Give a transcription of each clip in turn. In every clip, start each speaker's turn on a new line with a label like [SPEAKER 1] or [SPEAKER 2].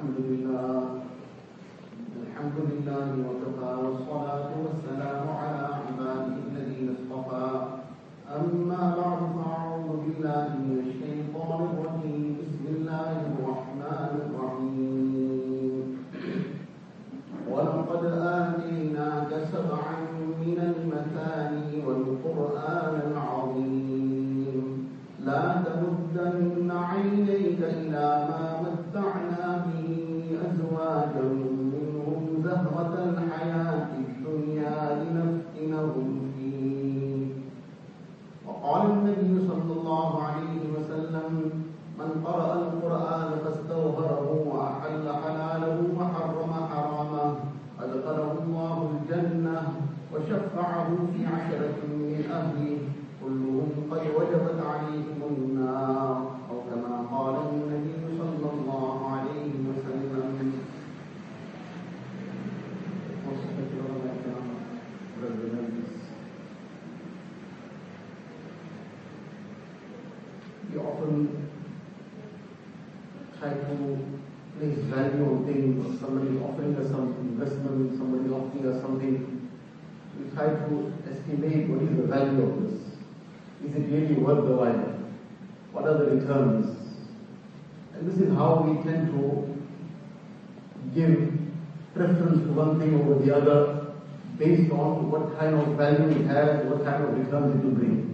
[SPEAKER 1] الحمد لله. الحمد لله وكفى والصلاة والسلام على عباده الذين اصطفى. أما بعد فأعوذ بالله من في عشرة من أهله كلهم قد وجبت عليهم النار to estimate what is the value of this. Is it really worth the while? What are the returns? And this is how we tend to give preference to one thing over the other based on what kind of value it has, what kind of returns it will bring.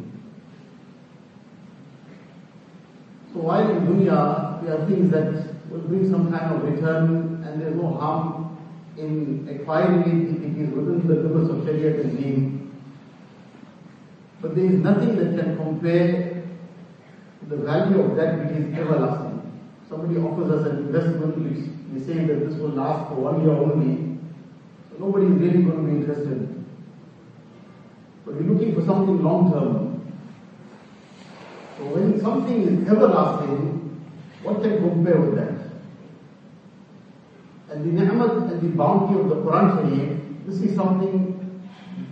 [SPEAKER 1] So while in dunya we are things that will bring some kind of return and there is no harm in acquiring it if it is within the limits of Sharia and deen. But there is nothing that can compare the value of that which is everlasting. Somebody offers us an investment which we say that this will last for one year only. So nobody is really going to be interested. But we're looking for something long term. So when something is everlasting, what can compare with that? And the ni'mat and the bounty of the Quran Sharif, this is something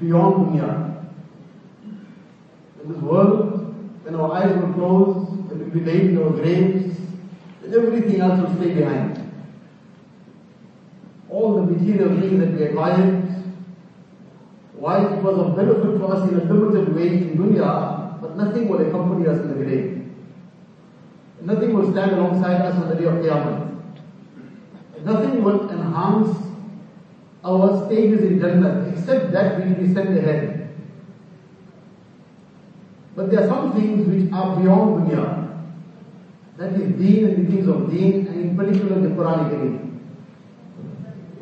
[SPEAKER 1] beyond dunya. In this world, when our eyes will close, when we'll be laid in our graves, everything else will stay behind. All the material things that we acquired, while it was of benefit for us in a limited way in dunya, but nothing will accompany us in the grave. Nothing will stand alongside us on the day of Qiyamah. Nothing will enhance our stages in Jannah except that we sent ahead. But there are some things which are beyond dunya. That is deen and the things of deen, and in particular the Quran Kareem.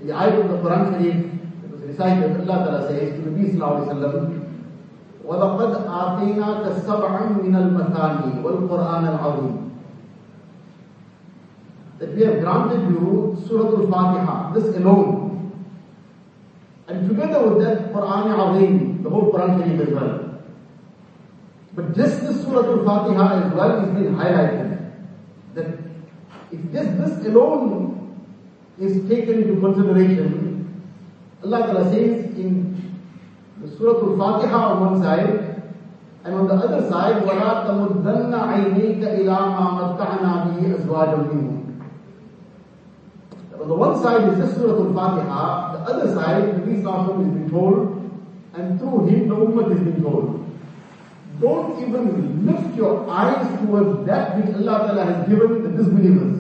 [SPEAKER 1] The ayat of the Quran Sharif, it was recited, Allah Ta'ala says to Nabi Sallallahu Alaihi Wasallam, وَلَقَدْ آتَيْنَاكَ سَبْعًا مِنَ الْمَثَانِي وَالْقُرْآنَ الْعَظِيمِ That we have granted you Surah Al-Fatiha, this alone. And together with that, Quran Azim, the whole Quran Sharif as well. But just this Surah Al-Fatiha as well is being highlighted. That if just this alone is taken into consideration, Allah Ta'ala says in the Surah Al-Fatiha on one side, and on the other side, وَلَا تَمُدَّنَّ عَيْنَيْكَ إِلَىٰ مَا مَتَّعْنَا بِهِ أَزْوَاجًا مِّنْهُمْ on the one side is just Surah Al-Fatiha, the other side, Nabi Sallallahu is being told, and through him the Ummah is being told. Don't even lift your eyes towards that which Allah Ta'ala has given the disbelievers.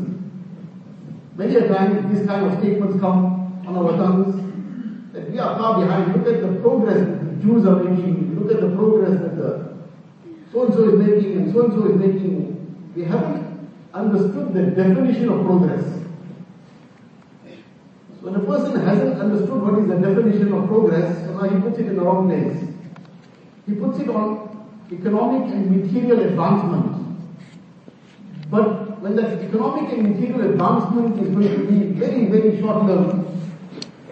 [SPEAKER 1] Many a time these kind of statements come on our tongues that we are far behind. Look at the progress the Jews are making. Look at the progress that the so-and-so is making and so-and-so is making. We haven't understood the definition of progress. So when a person hasn't understood what is the definition of progress, now he puts it in the wrong place. He puts it on economic and material advancement. But when that economic and material advancement is going to be very, very short-lived,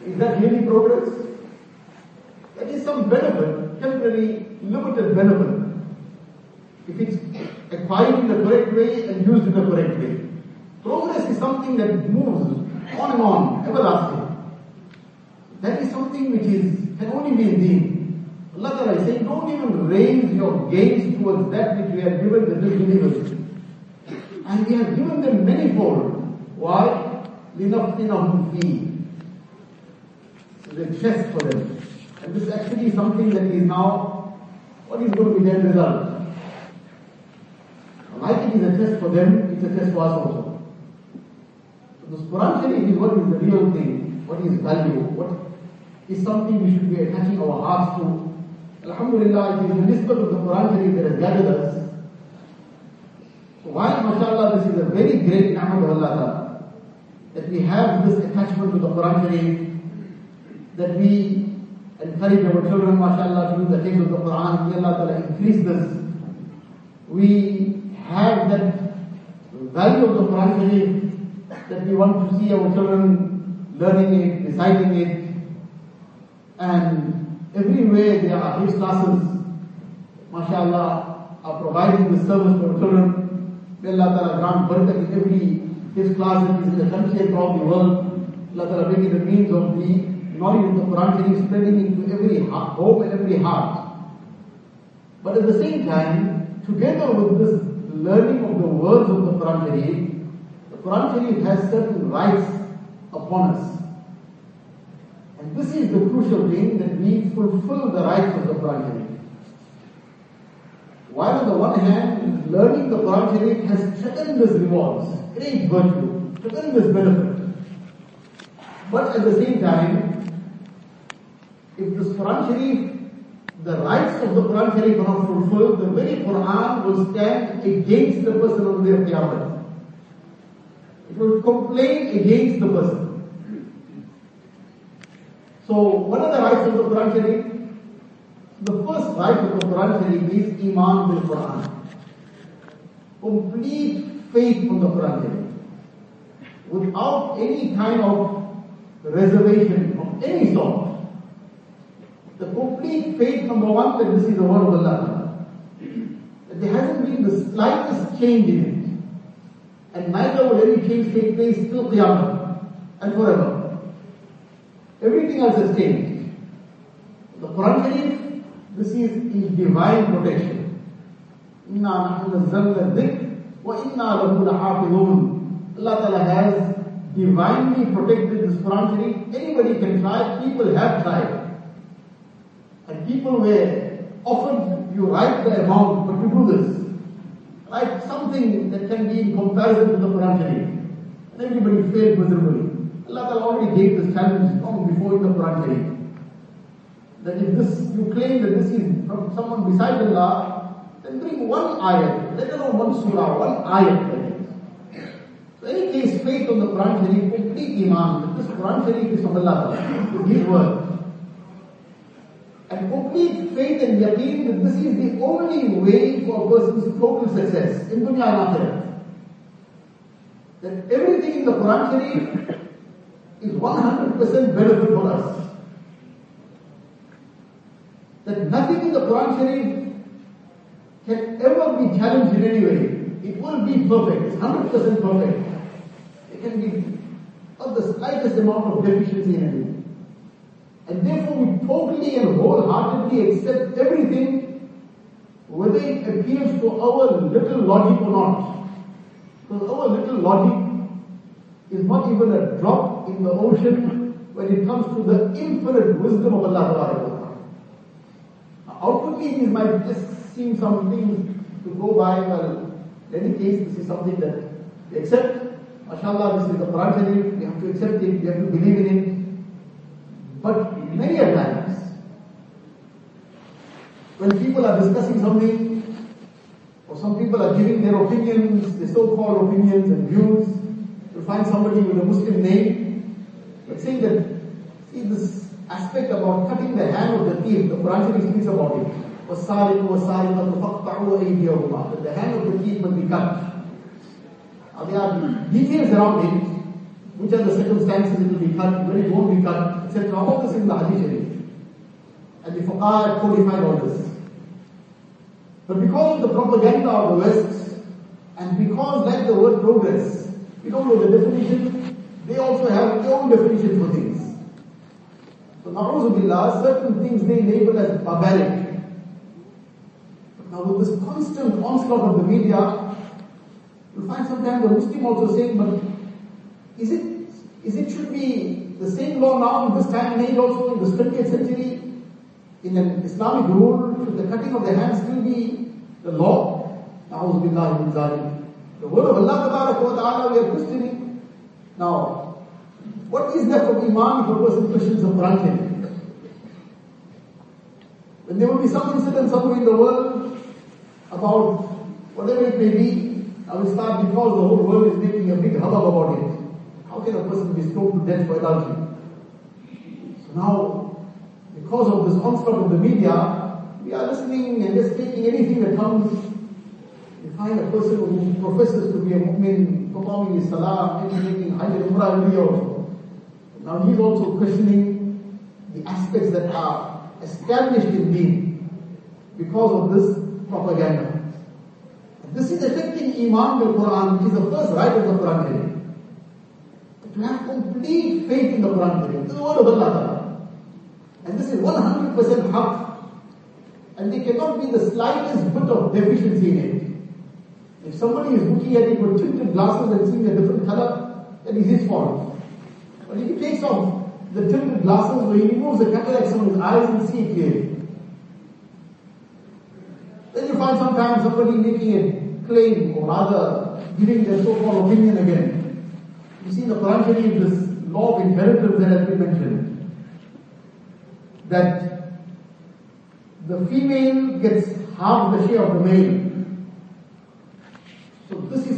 [SPEAKER 1] is that really progress? That is some benefit, temporary, limited benefit. If it's acquired in the correct way and used in the correct way. Progress is something that moves on and on, everlasting. That is something which is can only be in deen. Allah Ta'ala is saying, don't even raise your gaze towards that which we have given the disbelievers. And we have given them manifold. Why? لِنَفْتِنَهُمْ فِيهِ So the chest for them. And this is actually something that is now, what is going to be their result? Like it is a test for them, it's a test for us also. So this Quran Sharif is what is the real thing, what is value, what is something we should be attaching our hearts to. Alhamdulillah, it is the nisbah of the Quran Sharif that has gathered us. So while mashallah this is a very great ni'mah of Allah that we have this attachment to the Quran Sharif, that we encourage our children, mashallah, to do the things of the Quran, may Allah Ta'ala increase this. We have that value of the Quran Sharif that we want to see our children learning it, reciting it, and everywhere there are hifz classes, mashallah, are providing this service for children. May Allah Ta'ala grant barakat in every hifz class is in the country throughout the world. Allah Ta'ala make it a means of the knowledge of the Quran Sharif spreading into every heart, home and every heart. But at the same time, together with this learning of the words of the Quran Sharif, the Quran Sharif has certain rights upon us. This is the crucial thing that we fulfill the rights of the Quran. While on the one hand, learning the Quran has tremendous rewards, great virtue, tremendous benefit. But at the same time, if this Quran the rights of the Quran are not fulfilled, the very Quran will stand against the person on the day Qiyamah. It will complain against the person. So, one of the rights of the Quran Sharif, the first right of the Quran Sharif is Iman bil Quran. Complete faith in the Quran Sharif. Without any kind of reservation of any sort. The complete faith, number one, that this is the word of Allah. That there hasn't been the slightest change in it. And neither will any change take place till the Qiyamah and forever. Everything else has changed. The Quran Sharif, this is in divine protection. Nahnu nazzalna dhikr wa inna lahu lahafidhun. Allah Ta'ala has divinely protected this Quran Sharif. Anybody can try, people have tried. And people were often you write the amount, but you do this. Write something that can be in comparison to the Quran. And everybody failed miserably. Allah already gave this challenge long before the Quran Sharif. That if this you claim that this is from someone beside Allah, then bring one ayat, let alone one surah, one ayat. So any case, faith on the Quran Sharif, complete iman, that this Quran Sharif is from Allah is His word and complete faith and yaqeen that this is the only way for a person's total success in dunya and akhirat. That everything in the Quran Sharif is 100% benefit for us. That nothing in the Quran Sharif can ever be challenged in any way. It will be perfect. It's 100% perfect. It can be not the slightest amount of deficiency in it. And therefore we totally and wholeheartedly accept everything, whether it appeals to our little logic or not. Because our little logic is not even a drop in the ocean when it comes to the infinite wisdom of Allah. Outwardly, it might just seem something to go by. Well, in any case, this is something that we accept. MashaAllah, this is the Quran. We have to accept it. We have to believe in it. But many a times, when people are discussing something, or some people are giving their opinions, their so-called opinions and views, find somebody with a Muslim name, but saying that, see this aspect about cutting the hand of the thief, the Quran Sharif speaks about it. وَالسَّارِقُ وَالسَّارِقَةُ فَاقْطَعُوا أَيْدِيَهُمَا That the hand of the thief must be cut. Now there are details around it, which are the circumstances it will be cut, when it won't be cut, etc. All this in the Hadith Sharif. And the Fuqaha codified all this. But because of the propaganda of the West, and because like the word progress, we don't know the definition, they also have their own definition for things. So na'uzubillah, certain things they label as barbaric. But now with this constant onslaught of the media, you find sometimes the Muslim also saying, but is it, is it should be the same law now in this time and age also in this 20th century? In an Islamic rule, should the cutting of the hand still be the law? Min zalim. The word of Allah Ta'ala we are questioning. Now, what is there from Iman if a person questions the Quran? When there will be some incident somewhere in the world about whatever it may be, I will start because the whole world is making a big hubbub about it. How can a person be stoned to death for adultery? So now, because of this onslaught of the media, we are listening and just taking anything that comes. Find a person who professes to be a mu'min, performing his salah, making hajj umrah every year. Now he's also questioning the aspects that are established in deen because of this propaganda. This is affecting Iman bil Quran, which is the first right of the Quran Kareem. To have complete faith in the Quran Kareem, the word of Allah. And this is 100% haq. And there cannot be the slightest bit of deficiency in it. If somebody is looking at it with tinted glasses and seeing a different color, that is his fault. But if he takes off the tinted glasses where he removes the cataracts from his eyes and see it clearly. Then you find sometimes somebody making a claim or rather giving their so-called opinion again. You see in the Quran Sharif this law of inheritance that has been mentioned. That the female gets half the share of the male.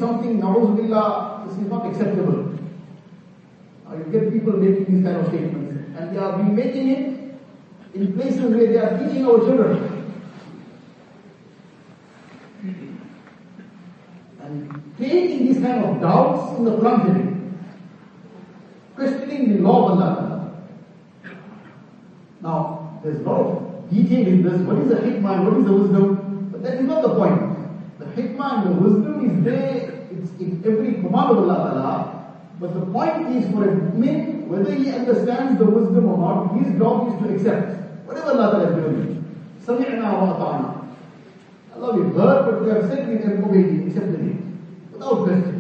[SPEAKER 1] Something, na'uzubillah, this is not acceptable. Now you get people making these kind of statements. And they are making it in places where they are teaching our children. And creating these kind of doubts in the Quran questioning the law of Allah. Now, there's a lot of detail in this. What is the hikmah what is the wisdom? But that is not the point. The hikmah and the wisdom is there, it's in every command of Allah. But the point is for a mu'min, whether he understands the wisdom or not, his job is to accept whatever Allah given him. Sami'na wa ata'na. Allah we've heard, but we have said we can obey it, accepted it, without question.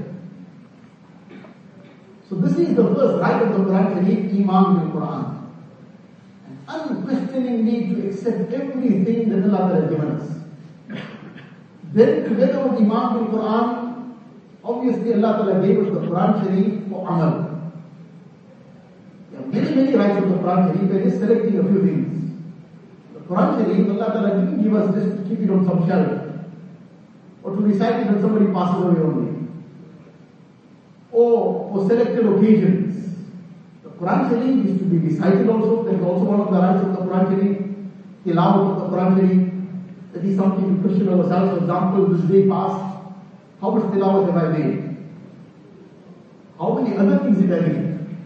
[SPEAKER 1] So this is the first right of the Quran, Sharif, Iman in the Quran. And unquestioningly to accept everything that Allah has given us. Then together with Iman in the Quran, obviously Allah Ta'ala gave us the Quran Sharif for Amal. There are many, many rights of the Quran Sharif, are selecting a few things. The Quran Sharif, Allah Ta'ala didn't give us just to keep it on some shelf or to recite it when somebody passes away only or for selected occasions. The Quran Sharif is to be recited also. That is also one of the rights of the Quran Sharif. Tilawat of the Quran Sharif. That is something we question ourselves. For example, this day passed. How much tilawat have I made? How many other things did I read?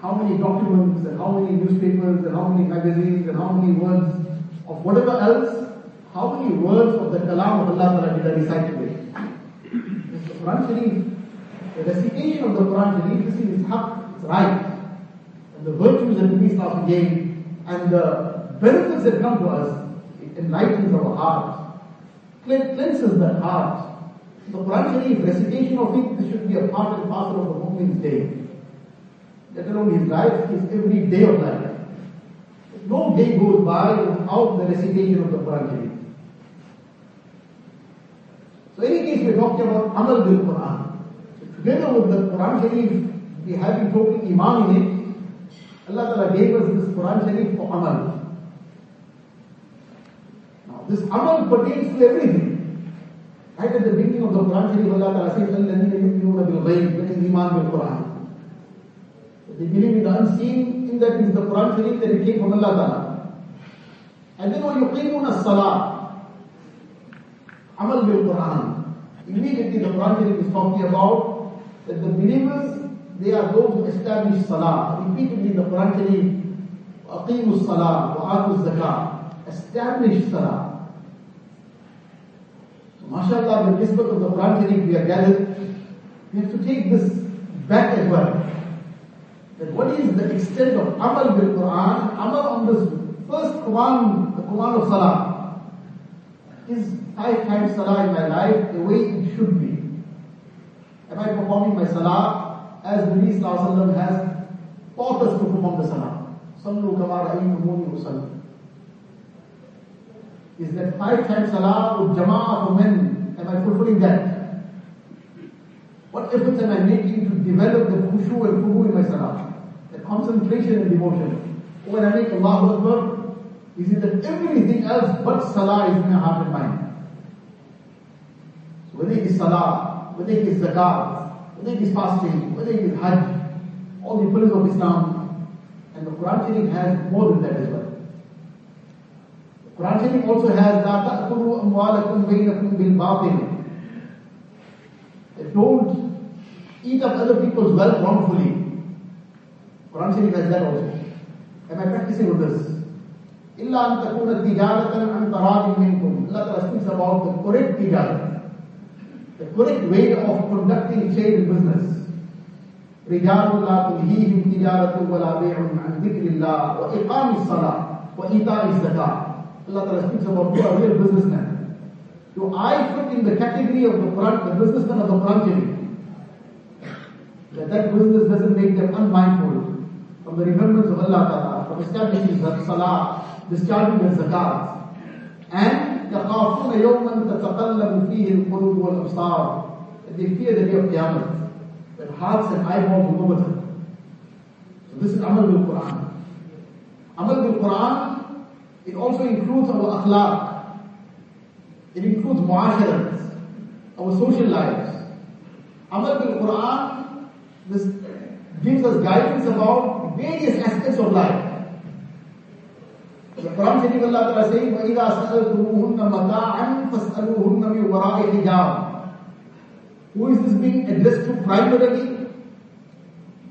[SPEAKER 1] How many documents and how many newspapers and how many magazines and how many words of whatever else? How many words of the kalam of Allah did I recite today? The Quran Sharif the recitation of the Quran Sharif, is haq, it's right. And the virtues that we start to gain and the benefits that come to us, it enlightens our heart, cleanses the heart. The Quran Sharif, recitation of it, should be a part and parcel of the Mu'min's day. Let alone his life, his every day of life. No day goes by without the recitation of the Quran. So in any case, we're talking about Amal bil Quran. Together with the Quran Sharif, we having total Iman in it, Allah Ta'ala gave us this Quran Sharif for Amal. Now, this Amal pertains to everything. Right at the beginning of the Quran Sharif, Allah Ta'ala says, الَّذِينَ يُؤْمِنُونَ بِالْغَيْبِ That is Iman bil Quran. They believe in the unseen, in that is the Quran Sharif that it came from Allah Ta'ala. And then when you وَيُقِيمُونَ الصَّلَاةِ Amal bil Quran. Immediately the Quran Sharif is talking about that the believers, they are those who establish Salah. Repeatedly the Quran Sharif, أَقِيمُوا الصَّلَاةِ وَآتُوا الزَّكَاةِ Establish Salah. Mashallah, the nisbat of the Quran Sharif we are gathered, we have to take this back as well. That what is the extent of amal bil Quran? Amal on this first Quran, the Quran of Salah, is five times Salah in my life the way it should be. Am I performing my salah as the Nabi has taught us to perform the salah. Sallu kama ra'aytumuni usalli. Is that five times salah with jama'ah for men? Am I fulfilling that? What efforts am I making to develop the khushu and khudu in my salah? The concentration and devotion. Oh, when I make Allahu Akbar, is it that everything else but salah is in my heart and mind? So whether it is salah, whether it is zakat, whether it is fasting, whether it is hajj, all the pillars of Islam, and the Quran has more than that as well. Quran Sharif also has لا تأكلوا أموالكم بينكم بالباطل. Don't eat up other people's wealth wrongfully. Quran Sharif has that also. Am I practicing with this? إلا أن تكون تجارة عن تراض منكم. Allah Ta'ala speaks about the correct tijarat. The correct way of conducting trade and business. رجال لا تلهيهم تجارة ولا بيع عن ذكر الله وإقام الصلاة وإيتاء الزكاة Allah Ta'ala speaks about who are real businessmen. Do I fit in the category of the Quran, the businessman of the Quran Sharif? That that business doesn't make them unmindful from the remembrance of Allah Ta'ala, from establishing the salah, discharging the zakat, and يخافون يوما تتقلب فيه القلوب والأبصار. That they fear the day of Qiyamah, that hearts and eyeballs will go with it. So this is Amal bil Quran. Amal bil Quran it also includes our akhlaq. It includes muasharat, our social lives. Amal bil Quran, this gives us guidance about various aspects of life. The Quran Sharif Allah Ta'ala saying, وَإِذَا سَأَلْتُمُوهُنَّ مَتَاعًا فَاسْأَلُوهُنَّ مِنْ وَرَاءِ حِجَابٍ Who is this being addressed to primarily?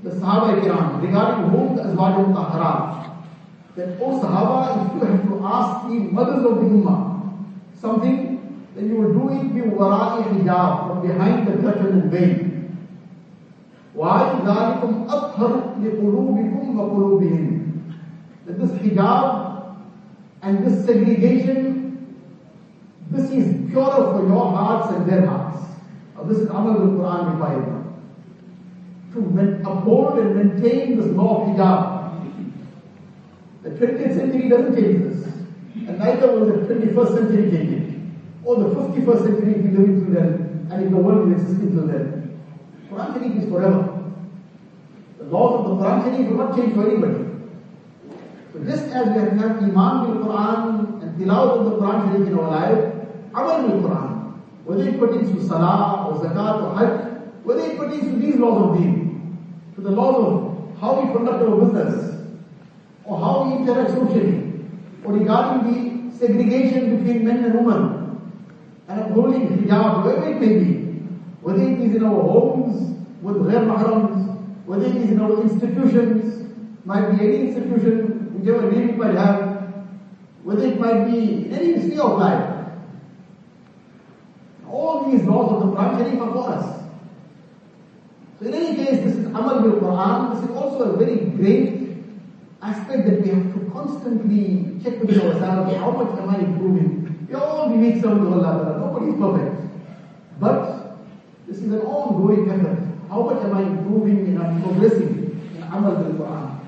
[SPEAKER 1] The Sahaba Ikram, regarding whom the Azwaj al-Taharat that, oh Sahaba, if you have to ask the mothers of the Ummah something, then you will do it bi wara'i hijab, from behind the curtain and veil. Why? ذَلِكُمْ أَطْهَرُ لِقُلُوبِكُمْ وَقُلُوبِهِمْ That this hijab and this segregation, this is purer for your hearts and their hearts. Now this is Amal al-Quran required. To uphold and maintain this law of hijab. the 20th century doesn't change this. And neither will the 21st century change it. Or the 51st century if we live through them, and if the world is existing through them. Quran Sharif is forever. The laws of the Quran Sharif will not change for anybody. So just as we have had Iman bil Quran and tilawat of the Quran Sharif in our life, Amal bil Quran, whether it pertains to Salah or Zakat or Hajj, whether it pertains to these laws of deen, to the laws of how we conduct our business, or how we interact socially, or regarding the segregation between men and women, and upholding hijab, wherever it may be, whether it is in our homes, with ghair mahrams, whether it is in our institutions, might be any institution, whichever name it might have, whether it might be in any sphere of life. All these laws of the Quran Sharif are for us. So in any case, this is Amal bil Quran. This is also a very great aspect that we have to constantly check with ourselves, how much am I improving? We all be weak servants of Allah, nobody is perfect. But this is an ongoing effort. How much am I improving and I'm progressing in Amal bil Quran?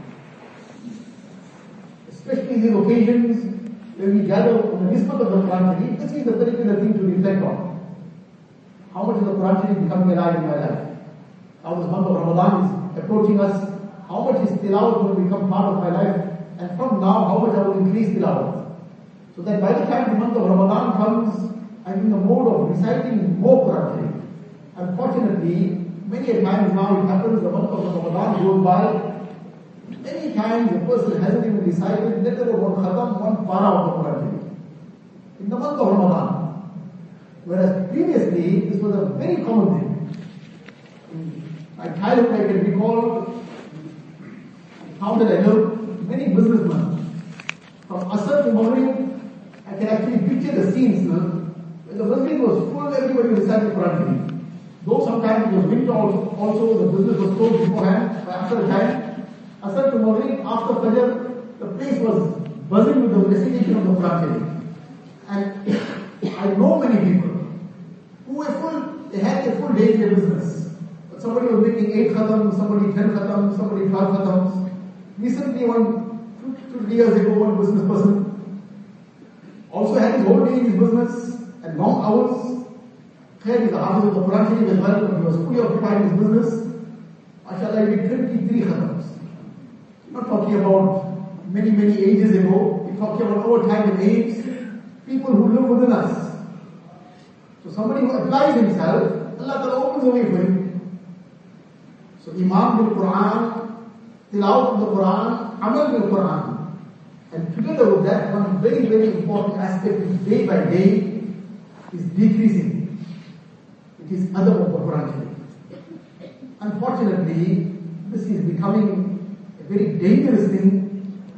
[SPEAKER 1] Especially these occasions when we gather on the Nisbat of the Quran Sharif, this is the particular thing to reflect on. How much is the Quran Sharif becoming alive in my life? How month of Ramadan is approaching us how much is tilawat going to become part of my life? And from now, how much I will increase tilawat? So that by the time the month of Ramadan comes, I'm in the mode of reciting more Quran Unfortunately, many a times now it happens the month of Ramadan goes by, many times a person hasn't even recited let alone one khatam, one para of the Quran In the month of Ramadan. Whereas previously, this was a very common thing. In my childhood, I can recall how did I know? Many businessmen. From Asr to Maghrib, I can actually picture the scenes. When the masjid was full, everybody recited Quran Though sometimes it was winter also, the business was closed beforehand, by after the time. Asr to Maghrib, after Fajr, the place was buzzing with the recitation of the Quran And I know many people who were full, they had a full day in their business. But somebody was making 8 khatams, somebody 10 khatams, somebody 12 khatams. Recently, one, two, three years ago, one business person also had his whole day in his business and long hours. Khair is the Hafiz of the Quran Sharif as well, but he was fully occupied in his business. MashaAllah, he did 23 khatams. Not talking about many, many ages ago. We're talking about our time and age. People who live within us. So somebody who applies himself, Allah Ta'ala opens a way for him. So Iman bil Quran, Tilawat of the Quran, Amal bil Quran. And together with that, one very, very important aspect is day by day is decreasing. It is adab of the Quran Unfortunately, this is becoming a very dangerous thing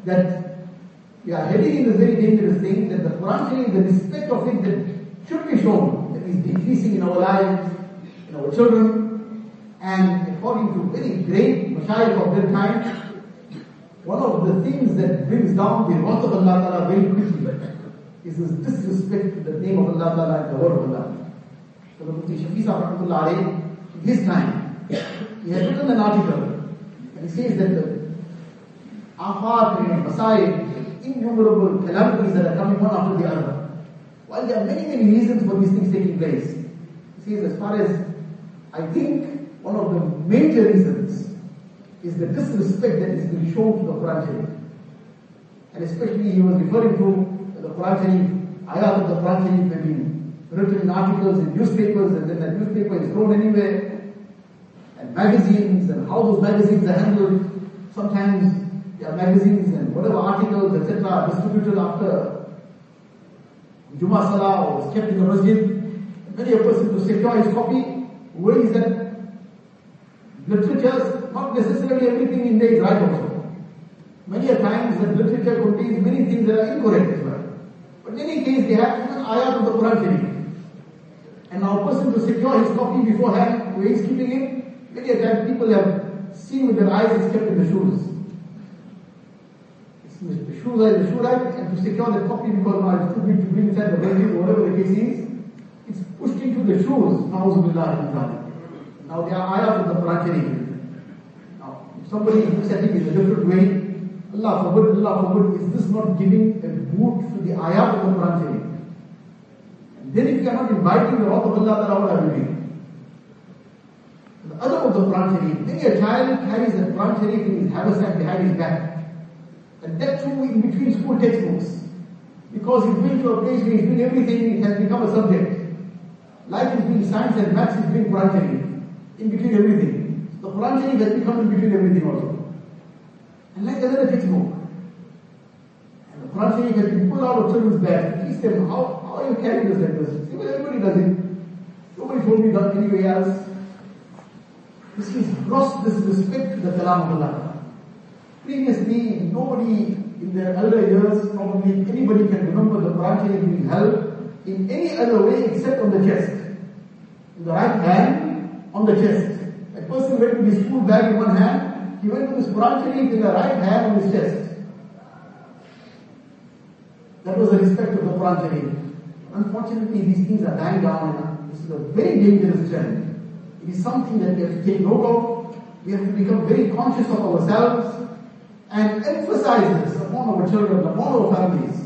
[SPEAKER 1] that we are heading in a very dangerous thing that the Quran the respect of it that should be shown, that is decreasing in our lives, in our children, and according to very great mashayikh of their time, one of the things that brings down the wrath of Allah Ta'ala very quickly is this disrespect to the name of Allah Ta'ala and the word of Allah. So the Mufti Shafi Sahib Rahmatullah in his time, he has written an article and he says that the afat and masayib, innumerable calamities that are coming one after the other. While there are many, many reasons for these things taking place, he says as far as I think one of the major reasons is the disrespect that is being shown to the Quran Sharif. And especially he was referring to the Quran Sharif, ayat of the Quran Sharif have been written in articles in newspapers and then that newspaper is thrown anywhere. And magazines and how those magazines are handled. Sometimes there are magazines and whatever articles, etc. are distributed after Juma Salah or is kept in the masjid. Many a person to secure his copy, where is that literatures, not necessarily everything in there is right also. Many a times that literature contains many things that are incorrect as well. But in any case, they have even ayat of the Quran Sharif. And now a person to secure his copy beforehand, where he's keeping it, many a time people have seen with their eyes it's kept in the shoes. The shoes are in the shoe rack, and to secure the copy because now it's too big to bring inside the bedroom, whatever the case is, it's pushed into the shoes. Na'uzubillah now there are ayahs of the Quran Sharif. Now, if somebody looks at it in a different way, Allah forbid, Allah forbid, is this not giving a boot to the ayat of the Quran? And then if you are not inviting the wrath of Allah, then what are you? The other of the Quran Sharif, many a child carries the Quran Sharif in his haversack behind his back. And that too in between school textbooks. Because he's been to a place where he's doing everything, it has become a subject. Life is being science and maths is being Quran Sharif in between everything. The Quran Sharif has become in between everything also. And like another textbook. And the Quran Sharif has been pulled out of children's to teach them how, how are you carrying this like this? See, well, everybody does it. Nobody told me that anyway else. This is gross disrespect to the Kalam of Allah. Previously, nobody in their elder years, probably anybody can remember the Quran Sharif being held in any other way except on the chest. In the right hand, on the chest. A person went with his school bag in one hand, he went with his Quran Sharif in the right hand on his chest. That was the respect of the Quran Sharif. Unfortunately, these things are dying down this is a very dangerous trend. It is something that we have to take note of. We have to become very conscious of ourselves and emphasize this upon our children, upon our families.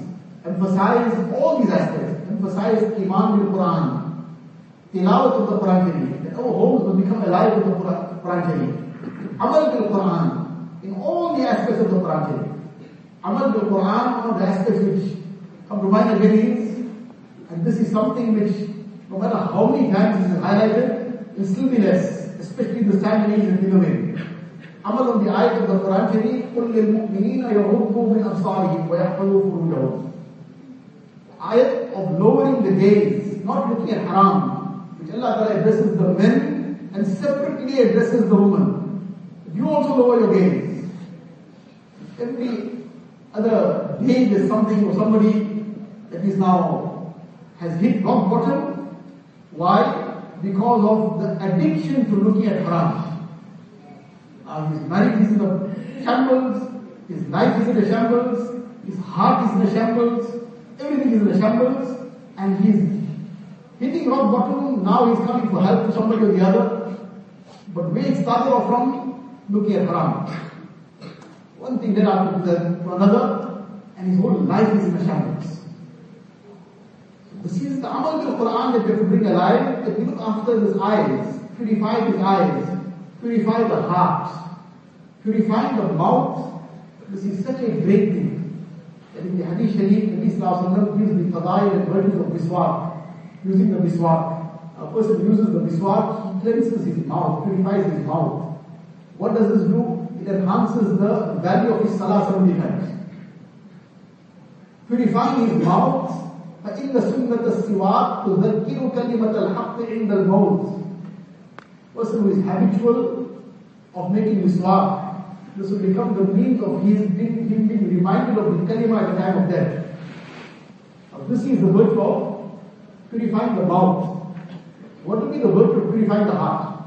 [SPEAKER 1] Emphasize all these aspects. Emphasize Iman bil Quran, tilawat of the Quran Sharif, our homes will become alive with the Quran Sharif. Amal bil Quran, in all the aspects of the Quran Sharif. Amal bil Quran, one of the aspects which come to mind again is, and this is something which, no matter how many times it is highlighted, will still be less, especially this time and age that we live in. Amal on the ayat of the Quran Sharif, قُلْ لِلْمُؤْمِنِينَ يَغُضُّوا مِنْ أَبْصَارِهِمْ وَيَحْفَظُوا فُرُوجَهُم Ayat of lowering the gaze, not looking at haram, which Allah Ta'ala addresses the men and separately addresses the woman. You also lower your gaze. Every other day there's something or somebody that is now has hit rock bottom. Why? Because of the addiction to looking at haram. Uh, his marriage is in a shambles, his life is in a shambles, his heart is in a shambles, everything is in a shambles, and he's hitting rock bottom, now he's coming for help to somebody or the other. But where it started off from, looking at haram. One thing led after to another, and his whole life is in a shambles. This is the amal of Quran that we have to bring alive, that we look after his eyes, purify his eyes, purify the heart, purifying the mouth. This is such a great thing. That in the Hadith Sharif, Nabi Sallallahu gives the fadail and virtues of miswak, using the miswak. A person uses the miswak, he cleanses his mouth, purifies his mouth. What does this do? It enhances the value of his salah 70 times. Purifying his mouth, فإن سنة السواك تذكر كلمة الحق عند الموت. Person who is habitual of making miswak, this will become the means of his being, him being reminded of the kalima at the time of death. Now, this is the virtue of purifying the mouth. What will be the virtue of purifying the heart?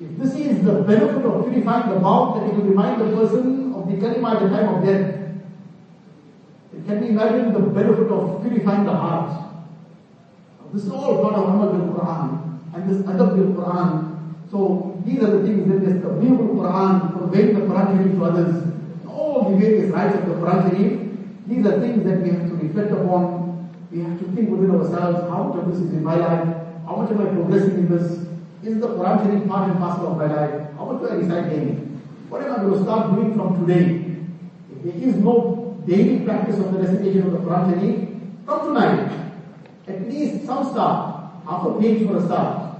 [SPEAKER 1] If this is the benefit of purifying the mouth, that it will remind the person of the kalima at the time of death. Can we imagine the benefit of purifying the heart? This is all part of Amal bil Quran and this adab bil Quran. So these are the things that is the beautiful Quran, conveying the Quran Sharif to others, all the various rights of the Quran. These are things that we have to reflect upon. We have to think within ourselves, how much of this is in my life? How much am I progressing in this? Is the Quran Sharif part and parcel of my life? How much do I recite daily? What am I going to start doing from today? If there is no daily practice of the recitation of the Quran Sharif, from tonight, at least some start, half a page for a start,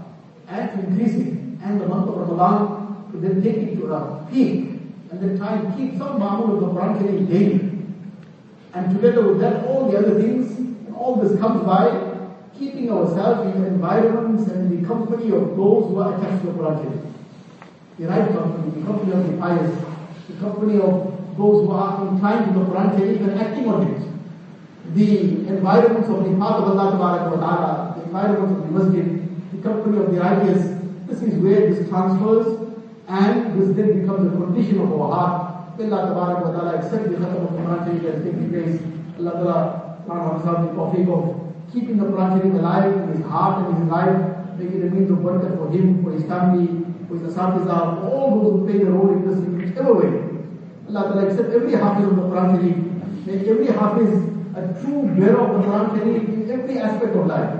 [SPEAKER 1] and increase it. And the month of Ramadan, to then take it to a peak, and then try and keep some ma'amul of the Quran Sharif daily. And together with that, all the other things, all this comes by keeping ourselves in environments and the company of those who are attached to the Quran The right company, the company of the pious, the company of those who are inclined to the Quran Sharif and acting on it. The environments of the path of Allah Ta'ala, the environments of the masjid, the company of the righteous, this is where this transfers and this then becomes a condition of our heart. Allah Ta'ala accept the khatam of the Quran Sharif taking place. Allah Ta'ala himself the tawfiq of keeping the Quran alive in his heart and his life, making it a means of barakat for him, for his family, for his asatiza, for all those who play the role in this in whichever way. Allah Ta'ala accept every hafiz of the Quran. Make every hafiz a true bearer of the Quran in every aspect of life.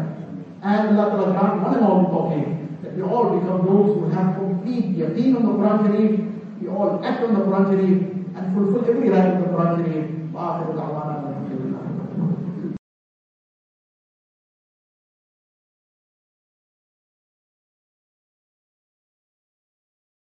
[SPEAKER 1] And Allah Ta'ala grant one and all tawfiq that we all become those who have complete yaqeen on the Quran we all act on the Quran and fulfill every right of the Quran Sharif.